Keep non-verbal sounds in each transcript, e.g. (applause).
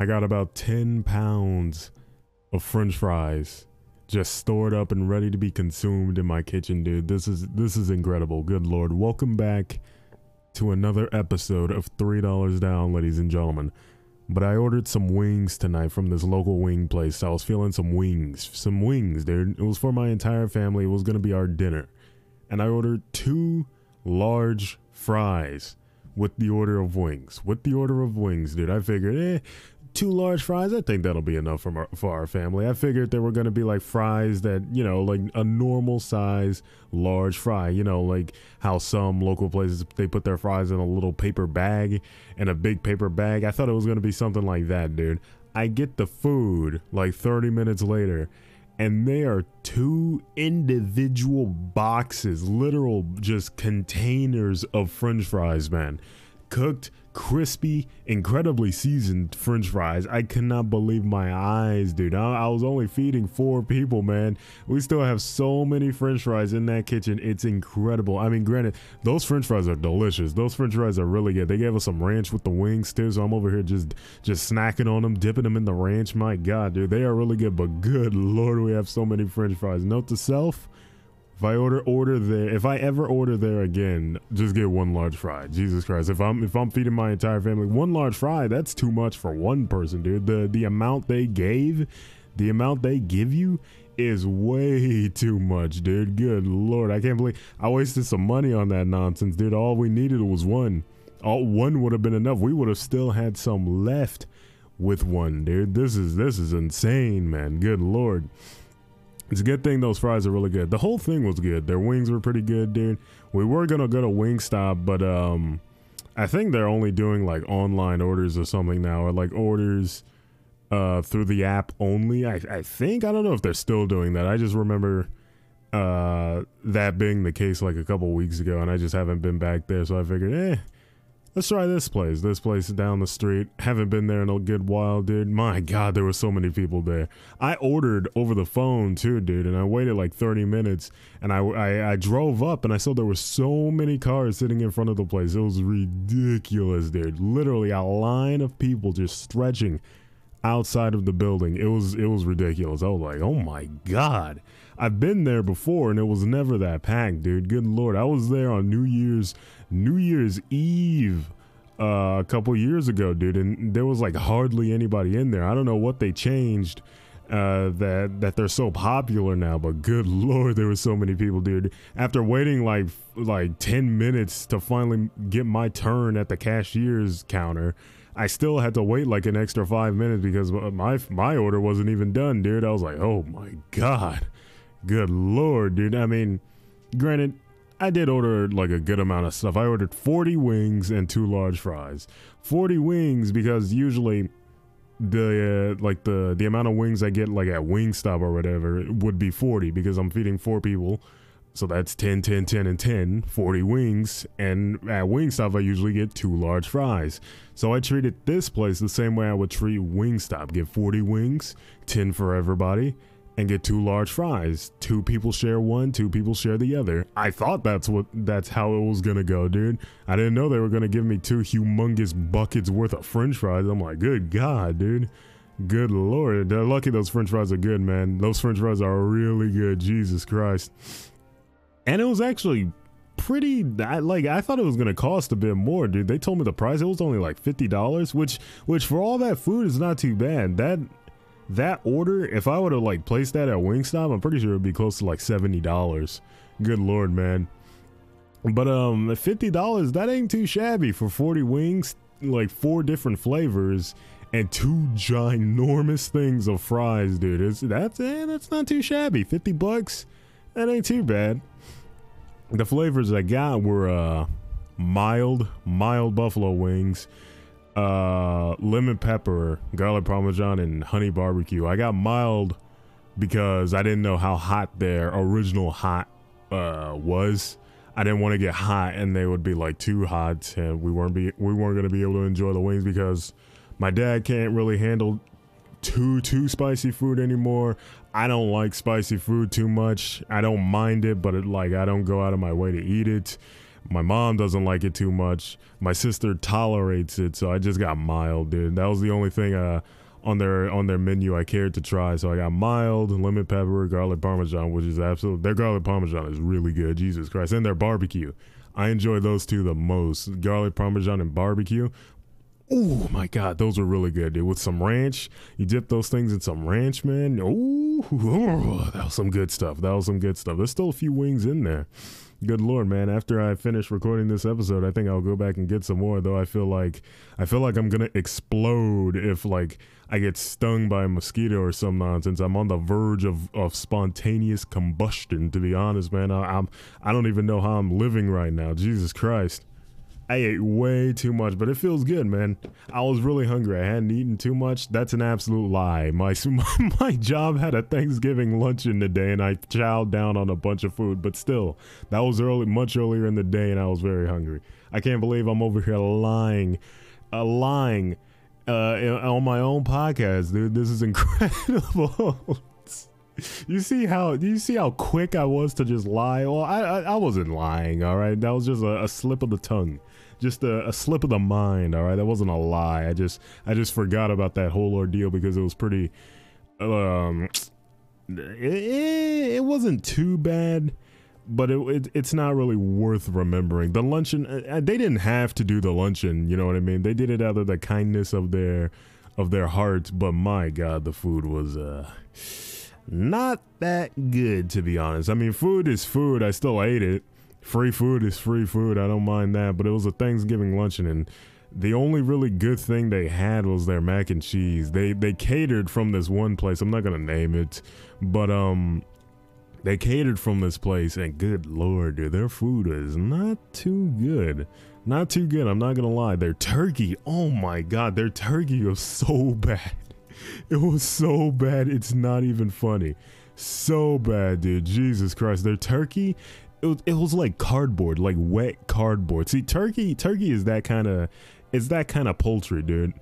I got about 10 pounds of french fries just stored up and ready to be consumed in my kitchen, dude. This is this is incredible. Good lord. Welcome back to another episode of $3 down, ladies and gentlemen. But I ordered some wings tonight from this local wing place. I was feeling some wings. Some wings, dude. It was for my entire family. It was going to be our dinner. And I ordered two large fries with the order of wings. With the order of wings, dude. I figured, eh, two large fries. I think that'll be enough for our, for our family. I figured there were going to be like fries that, you know, like a normal size large fry, you know, like how some local places they put their fries in a little paper bag and a big paper bag. I thought it was going to be something like that, dude. I get the food like 30 minutes later and they are two individual boxes, literal just containers of french fries, man. Cooked crispy, incredibly seasoned french fries. I cannot believe my eyes, dude. I, I, was only feeding four people, man. We still have so many french fries in that kitchen. It's incredible. I mean, granted, those french fries are delicious. Those french fries are really good. They gave us some ranch with the wings too, so I'm over here just just snacking on them, dipping them in the ranch. My god, dude, they are really good, but good (laughs) lord, we have so many french fries. Note to self, if I order order there, if I ever order there again, just get one large fry. Jesus Christ! If I'm if I'm feeding my entire family one large fry, that's too much for one person, dude. The the amount they gave, the amount they give you is way (laughs) too much, dude. Good lord, I can't believe I wasted some money on that nonsense, dude. All we needed was one. All one would have been enough. We would have still had some left with one, dude. This is this is insane, man. Good lord. It's a good thing those fries are really good. The whole thing was good. Their wings were pretty good, dude. We were gonna go to Wingstop, but um, I think they're only doing like online orders or something now, or like orders uh through the app only. I I think I don't know if they're still doing that. I just remember uh that being the case like a couple weeks ago, and I just haven't been back there, so I figured, eh Let's try this place. This place down the street. Haven't been there in a good while, dude. My God, there were so many people there. I ordered over the phone too, dude, and I waited like 30 minutes. And I, I, I drove up and I saw there were so many cars sitting in front of the place. It was ridiculous, dude. Literally a line of people just stretching outside of the building. It was it was ridiculous. I was like, oh my God. I've been there before and it was never that packed, dude. Good lord. I was there on New Year's New Year's Eve uh, a couple years ago, dude, and there was like hardly anybody in there. I don't know what they changed uh, that that they're so popular now, but good (laughs) lord, there were so many people, dude. After waiting like like 10 minutes to finally get my turn at the cashier's counter, I still had to wait like an extra 5 minutes because my my order wasn't even done, dude. I was like, "Oh my god." Good lord, dude. I mean, granted, I did order like a good amount of stuff. I ordered 40 wings and two large fries. 40 wings because usually the uh, like the the amount of wings I get like at Wingstop or whatever would be 40 because I'm feeding four people. So that's 10, 10, 10, and 10, 40 wings. And at Wingstop, I usually get two large fries. So I treated this place the same way I would treat Wingstop. Get 40 wings, 10 for everybody, and get two large fries. Two people share one, two people share the other. I thought that's what that's how it was gonna go, dude. I didn't know they were gonna give me two humongous buckets worth of french fries. I'm like, good god, dude. Good lord. They're lucky those french fries are good, man. Those french fries are really good. Jesus Christ. And it was actually pretty I, like I thought it was gonna cost a bit more, dude. They told me the price it was only like fifty dollars, which which for all that food is not too bad. That that order, if I would have like placed that at Wingstop, I'm pretty sure it'd be close to like seventy dollars. Good lord, man. But um, fifty dollars that ain't too shabby for forty wings, like four different flavors, and two ginormous things of fries, dude. It's that's eh, that's not too shabby. Fifty bucks, that ain't too bad. The flavors I got were uh mild, mild buffalo wings uh, lemon pepper, garlic parmesan, and honey barbecue. I got mild because I didn't know how hot their original hot uh, was. I didn't want to get hot and they would be like too hot, and we weren't be we weren't gonna be able to enjoy the wings because my dad can't really handle too too spicy food anymore. I don't like spicy food too much. I don't mind it, but it, like I don't go out of my way to eat it My mom doesn't like it too much. My sister tolerates it, so I just got mild, dude. That was the only thing uh, on their on their menu I cared to try. So I got mild, lemon pepper, garlic parmesan, which is absolute. Their garlic parmesan is really good. Jesus Christ, and their barbecue. I enjoy those two the most. Garlic parmesan and barbecue. Oh my god, those were really good, dude. With some ranch, you dip those things in some ranch, man. Oh, (laughs) that was some good stuff. That was some good stuff. There's still a few wings in there. Good lord, man. After I finish recording this episode, I think I'll go back and get some more. Though I feel like I feel like I'm gonna explode if like I get stung by a mosquito or some nonsense. I'm on the verge of, of spontaneous combustion. To be honest, man, I, I'm I don't even know how I'm living right now. Jesus Christ. I ate way too much, but it feels good, man. I was really hungry. I hadn't eaten too much. That's an absolute lie. (laughs) My my, job had a Thanksgiving luncheon today, and I chowed down on a bunch of food. But still, that was early, much earlier in the day, and I was very hungry. I can't believe I'm over here lying, uh, lying uh, on my own podcast, dude. This is (laughs) incredible. you see how do you see how quick I was to just lie? Well, I I, I wasn't lying. All right, that was just a, a slip of the tongue just a, a, slip of the mind. All right, that wasn't a lie. I just I just forgot about that whole ordeal because it was pretty. Um, it, it wasn't too bad, but it, it, it's not really worth remembering. The luncheon uh, uh, they didn't have to do the luncheon. You know what I mean? They did it out of the kindness of their of their hearts. But my God, the food was uh not that good to be honest. I mean, food is food. I still ate it free food is free food. I don't mind that. But it was a Thanksgiving luncheon, and the only really good thing they had was their mac and cheese. They they catered from this one place. I'm not gonna name it, but um, they catered from this place, and good lord, dude, their food is not too good. Not too good. I'm not gonna lie. Their turkey, oh my god, their turkey was so (laughs) bad. It was so bad. It's not even funny. So bad, dude. Jesus Christ. Their turkey it was, it was like cardboard, like wet cardboard. See, turkey, turkey is that kind of, it's that kind of poultry, dude.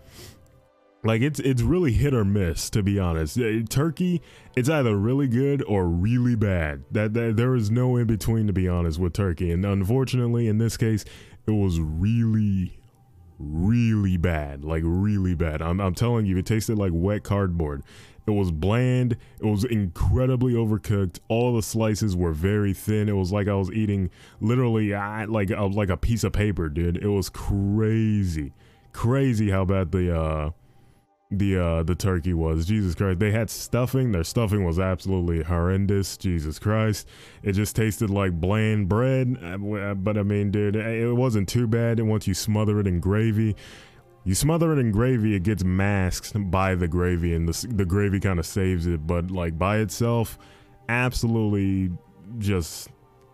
Like it's it's really hit or miss, to be honest. Uh, turkey, it's either really good or really bad. That, that there is no in between, to be honest, with turkey. And unfortunately, in this case, it was really, really bad. Like really bad. I'm I'm telling you, it tasted like wet cardboard. It was bland. It was incredibly overcooked. All the slices were very thin. It was like I was eating literally like a, like a piece of paper, dude. It was crazy, crazy how bad the uh, the uh, the turkey was. Jesus Christ! They had stuffing. Their stuffing was absolutely horrendous. Jesus Christ! It just tasted like bland bread. Uh, but I mean, dude, it wasn't too bad. And once you smother it in gravy, you smother it in gravy, it gets masked by the gravy, and the, the gravy kind of saves it. But like by itself, absolutely just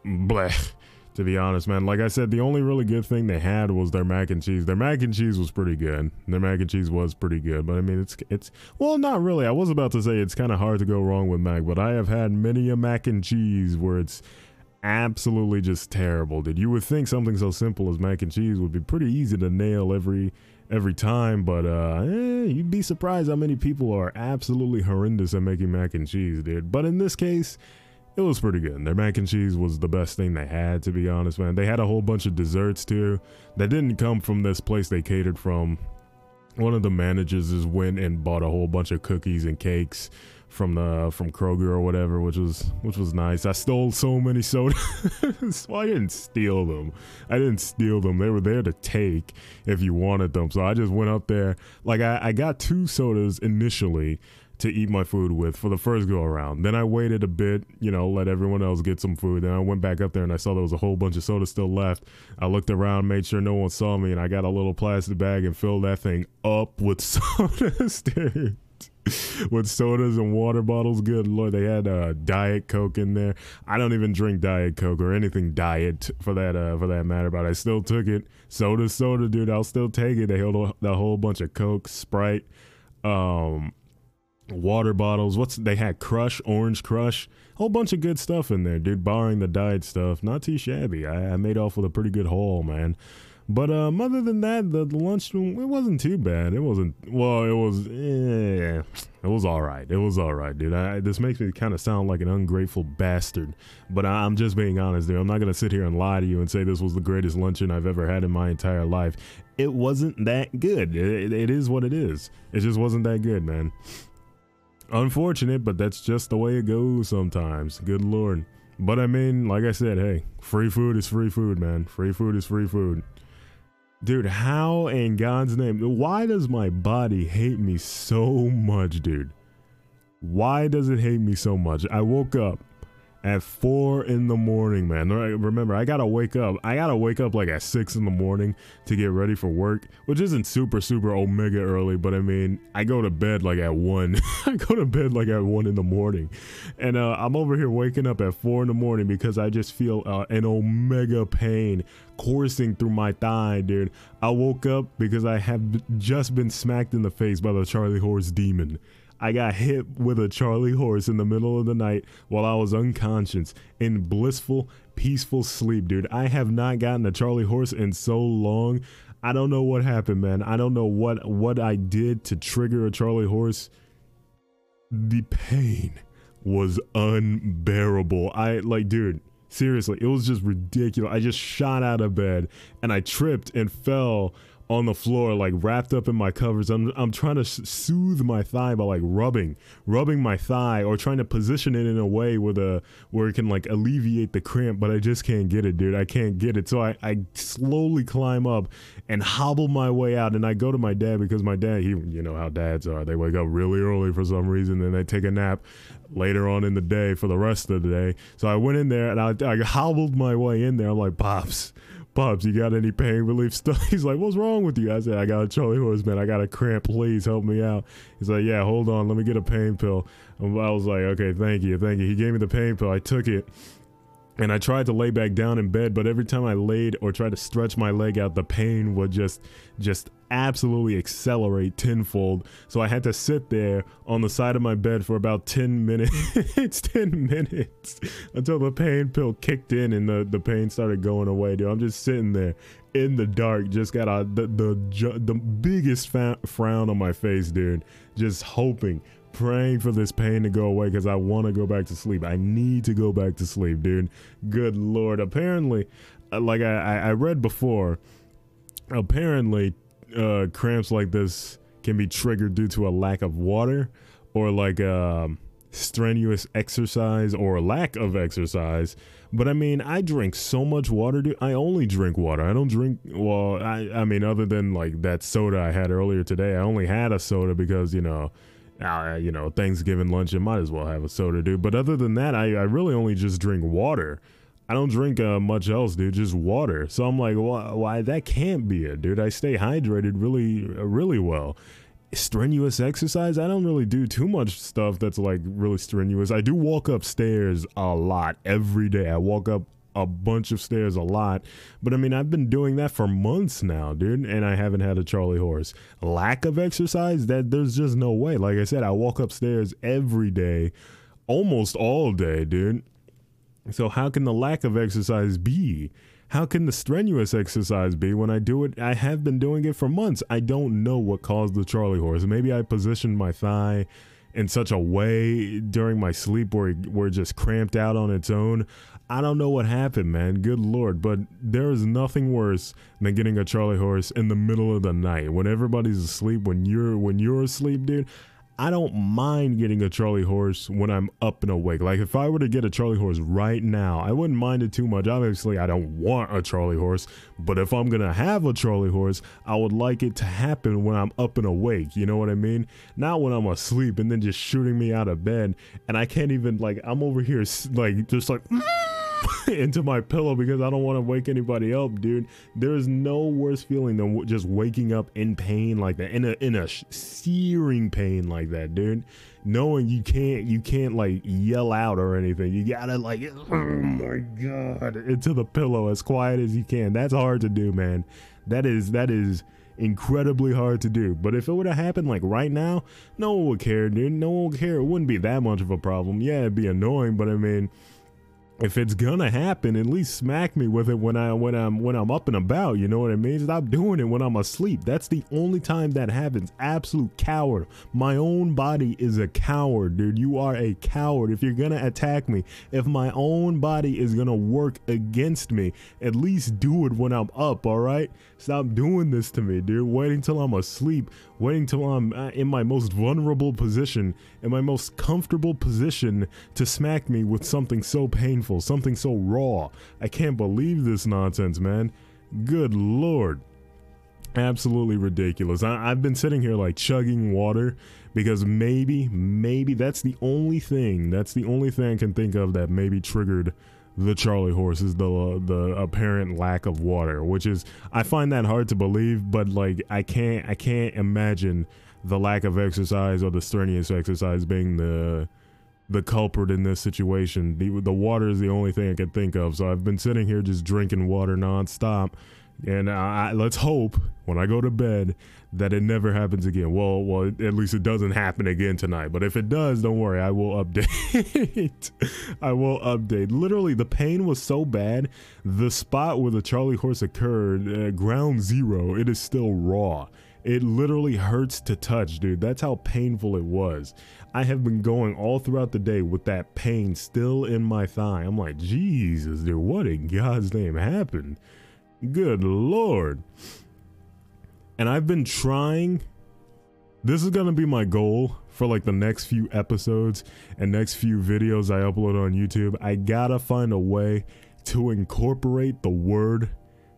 bleh. To be honest, man, like I said, the only really good thing they had was their mac and cheese. Their mac and cheese was pretty good. Their mac and cheese was pretty good, but I mean, it's it's well, not really. I was about to say it's kind of hard to go wrong with mac, but I have had many a mac and cheese where it's absolutely just terrible. Dude, you would think something so simple as mac and cheese would be pretty easy to nail every every time, but uh, eh, you'd be surprised how many people are absolutely horrendous at making mac and cheese, dude. But in this case, it was pretty good. Their mac and cheese was the best thing they had, to be honest, man. They had a whole bunch of desserts too that didn't come from this place they catered from. One of the managers just went and bought a whole bunch of cookies and cakes from the from Kroger or whatever, which was which was nice. I stole so many sodas. (laughs) well, I didn't steal them. I didn't steal them. They were there to take if you wanted them. So I just went up there. Like I, I got two sodas initially to eat my food with for the first go around. Then I waited a bit, you know, let everyone else get some food. Then I went back up there and I saw there was a whole bunch of soda still left. I looked around, made sure no one saw me, and I got a little plastic bag and filled that thing up with (laughs) sodas, dude. (laughs) with sodas and water bottles. Good lord, they had uh, diet coke in there. I don't even drink diet coke or anything diet for that uh, for that matter, but I still took it. Soda, soda, dude. I'll still take it. They held a, the whole bunch of coke, Sprite, um, water bottles. What's they had? Crush, Orange Crush, whole bunch of good stuff in there, dude. Barring the diet stuff, not too shabby. I, I made off with a pretty good haul, man. But um, other than that, the, the lunch it wasn't too bad. It wasn't well. It was eh, it was all right. It was all right, dude. I, this makes me kind of sound like an ungrateful bastard, but I, am just being honest, dude. I'm not gonna sit here and lie to you and say this was the greatest luncheon I've ever had in my entire life. It wasn't that good. it, it is what it is. It just wasn't that good, man. Unfortunate, but that's just the way it goes sometimes. Good lord. But I mean, like I said, hey, free food is free food, man. Free food is free food. Dude, how in God's name? Why does my body hate me so much, dude? Why does it hate me so much? I woke up at four in the morning, man. Remember, I gotta wake up. I gotta wake up like at six in the morning to get ready for work, which isn't super, super omega early, but I mean, I go to bed like at one. (laughs) I go to bed like at one in the morning. And uh, I'm over here waking up at four in the morning because I just feel uh, an omega pain coursing through my thigh, dude. I woke up because I have just been smacked in the face by the Charlie Horse demon. I got hit with a Charlie horse in the middle of the night while I was unconscious in blissful, peaceful sleep, dude. I have not gotten a Charlie horse in so long. I don't know what happened, man. I don't know what what I did to trigger a Charlie horse. The pain was unbearable. I like, dude, seriously, it was just ridiculous. I just shot out of bed and I tripped and fell on the floor, like wrapped up in my covers. I'm, I'm trying to soothe my thigh by like rubbing, rubbing my thigh or trying to position it in a way where the, where it can like alleviate the cramp, but I just can't get it, dude. I can't get it. So I, I slowly climb up and hobble my way out. And I go to my dad because my dad, he, you know how dads are. They wake up really early for some reason and they take a nap later on in the day for the rest of the day. So I went in there and I, I hobbled my way in there. I'm like, Pops, Pops, you got any pain relief (laughs) stuff? He's like, What's wrong with you? I said, I got a Charlie horse, man. I got a cramp. Please help me out. He's like, Yeah, hold on. Let me get a pain pill. I was like, Okay, thank you. Thank you. He gave me the pain pill. I took it and I tried to lay back down in bed, but every time I laid or tried to stretch my leg out, the pain would just just absolutely accelerate tenfold. So I had to sit there on the side of my bed for about 10 (laughs) minutes, It's 10 minutes until the pain pill kicked in and the, the pain started going away, dude. I'm just sitting there in the dark, just got a, the, the, the biggest frown on my face, dude. Just hoping, praying for this pain to go away because I want to go back to sleep. I need to go back to sleep, dude. Good lord. Apparently, uh, like I, I read before, apparently uh, cramps like this can be triggered due to a lack of water or like um, strenuous exercise or lack of exercise. But I mean, I drink so much water, dude. I only drink water. I don't drink, well, I, I mean, other than like that soda I had earlier today, I only had a soda because, you know, uh, you know, Thanksgiving lunch, you might as well have a soda, dude. But other than that, I, I really only just drink water. I don't drink uh, much else, dude. Just water. So I'm like, why, why? That can't be it, dude. I stay hydrated really, uh, really well. Strenuous exercise. I don't really do too much stuff that's like really strenuous. I do walk upstairs a lot every day. I walk up a bunch of stairs a lot. But I mean, I've been doing that for months now, dude, and I haven't had a Charlie horse. Lack of exercise, that there's just no way. Like I said, I walk upstairs every day, almost all day, dude. So how can the lack of exercise be? How can the strenuous exercise be when I do it? I have been doing it for months. I don't know what caused the Charlie horse. Maybe I positioned my thigh in such a way during my sleep where where it just cramped out on its own. I don't know what happened, man. Good lord, but there is nothing worse than getting a Charlie horse in the middle of the night when everybody's asleep. When you're when you're asleep, dude. I don't mind getting a Charlie horse when I'm up and awake. Like if I were to get a Charlie horse right now, I wouldn't mind it too much. Obviously, I don't want a Charlie horse, but if I'm gonna have a Charlie horse, I would like it to happen when I'm up and awake. You know what I mean? Not when I'm asleep and then just shooting me out of bed and I can't even like I'm over here like just like. (laughs) into my pillow because I don't want to wake anybody up, dude. There is no worse feeling than just waking up in pain like that, in a in a searing pain like that, dude. Knowing you can't you can't like yell out or anything. You gotta like, oh my god, into the pillow as quiet as you can. That's hard to do, man. That is that is incredibly hard to do. But if it would have happened like right now, no one would care, dude. No one would care. It wouldn't be that much of a problem. Yeah, it'd be annoying, but I mean if it's gonna happen, at least smack me with it when I when I'm when I'm up and about. You know what I mean? Stop doing it when I'm asleep. That's the only time that happens. Absolute coward. My own body is a coward, dude. You are a coward. If you're gonna attack me, if my own body is gonna work against me, at least do it when I'm up. All right? Stop doing this to me, dude. Waiting till I'm asleep. Waiting till I'm in my most vulnerable position, in my most comfortable position to smack me with something so painful something so raw. I can't believe this nonsense, man. Good lord. Absolutely ridiculous. I, have been sitting here like chugging water because maybe, maybe that's the only thing, that's the only thing I can think of that maybe triggered the Charlie horse is the uh, the apparent lack of water, which is I find that hard to believe, but like I can't I can't imagine the lack of exercise or the strenuous exercise being the the culprit in this situation. The, the water is the only thing I can think of. So I've been sitting here just drinking water nonstop. And I, let's hope when I go to bed that it never happens again. Well, well, at least it doesn't happen again tonight. But if it does, don't worry, I will update. (laughs) I will update. Literally, the pain was so bad. The spot where the Charlie horse occurred, uh, ground zero, it is still raw. It literally hurts to touch, dude. That's how painful it was. I have been going all throughout the day with that pain still in my thigh. I'm like, Jesus, dude, what in God's name happened? Good Lord. And I've been trying. This is going to be my goal for like the next few episodes and next few videos I upload on YouTube. I gotta find a way to incorporate the word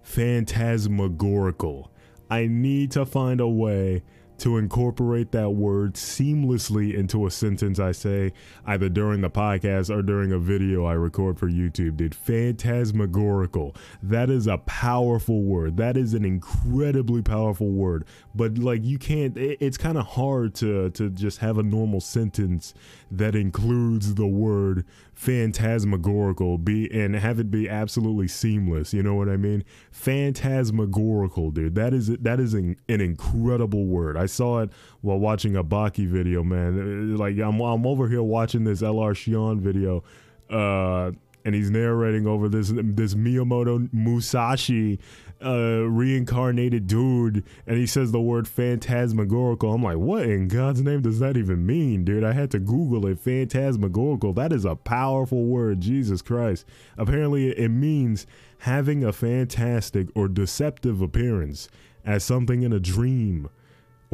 phantasmagorical I need to find a way to incorporate that word seamlessly into a sentence I say either during the podcast or during a video I record for YouTube, dude. Phantasmagorical. That is a powerful word. That is an incredibly powerful word. But like you can't it's kind of hard to to just have a normal sentence that includes the word phantasmagorical be and have it be absolutely seamless you know what i mean phantasmagorical dude that is that is an, an incredible word i saw it while watching a baki video man like i'm, I'm over here watching this lr shion video uh and he's narrating over this this Miyamoto Musashi uh, reincarnated dude, and he says the word phantasmagorical. I'm like, what in God's name does that even mean, dude? I had to Google it. Phantasmagorical. That is a powerful word. Jesus Christ. Apparently, it means having a fantastic or deceptive appearance as something in a dream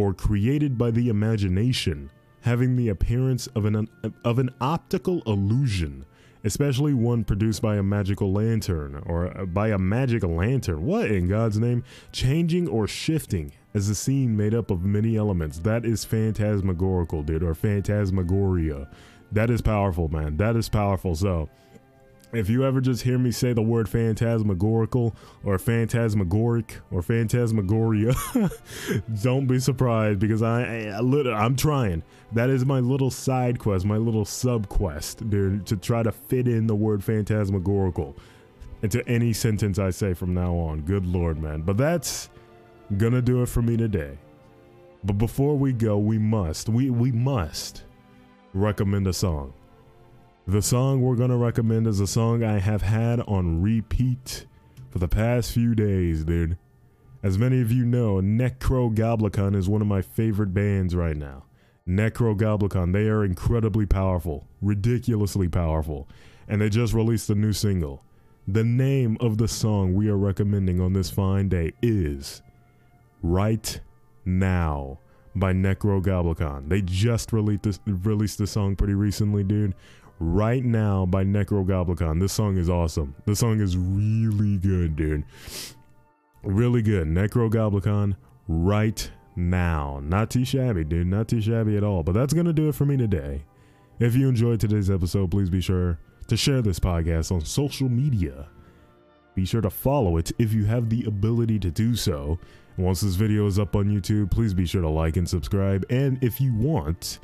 or created by the imagination, having the appearance of an of an optical illusion especially one produced by a magical lantern or uh, by a magic lantern. What in God's name? Changing or shifting as a scene made up of many elements. That is phantasmagorical, dude, or phantasmagoria. That is powerful, man. That is powerful. So, if you ever just hear me say the word phantasmagorical or phantasmagoric or phantasmagoria, (laughs) don't be surprised because I, I, I'm trying. That is my little side quest, my little sub quest, dude, to try to fit in the word phantasmagorical into any sentence I say from now on. Good lord, man. But that's gonna do it for me today. But before we go, we must, we we must recommend a song. The song we're going to recommend is a song I have had on repeat for the past few days, dude. As many of you know, Nekrogoblikon is one of my favorite bands right now. Nekrogoblikon, they are incredibly powerful, ridiculously powerful, and they just released a new single. The name of the song we are recommending on this fine day is Right Now by Nekrogoblikon. They just released this, released the song pretty recently, dude. Right Now by Nekrogoblikon. This song is awesome. This song is really good, dude. Really good. Nekrogoblikon, Right Now. Not too shabby, dude. Not too shabby at all. But that's going to do it for me today. If you enjoyed today's episode, please be sure to share this podcast on social media. Be sure to follow it if you have the ability to do so. Once this video is up on YouTube, please be sure to like and subscribe. And if you want,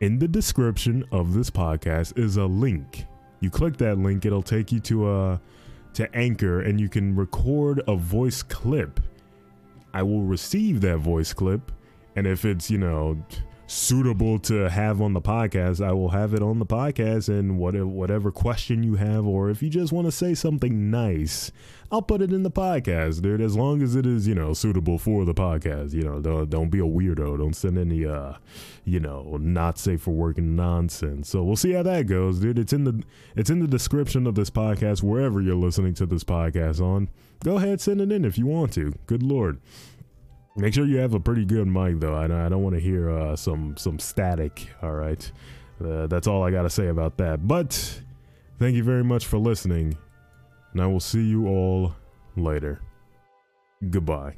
in the description of this podcast is a link. You click that link, it'll take you to a to Anchor and you can record a voice clip. I will receive that voice clip and if it's, you know, suitable to have on the podcast, I will have it on the podcast. And whatever whatever question you have, or if you just want to say something nice, I'll put it in the podcast, dude. As long as it is, you know, suitable for the podcast. You know, don't don't be a weirdo. Don't send any, uh, you know, not safe for working nonsense. So we'll see how that goes, dude. It's in the it's in the description of this podcast wherever you're listening to this podcast on. Go ahead, send it in if you want to. Good lord. Make sure you have a pretty good mic though. I, I don't want to hear uh, some some static. All right, uh, that's all I got to say about that. But thank you very much for listening, and I will see you all later. Goodbye.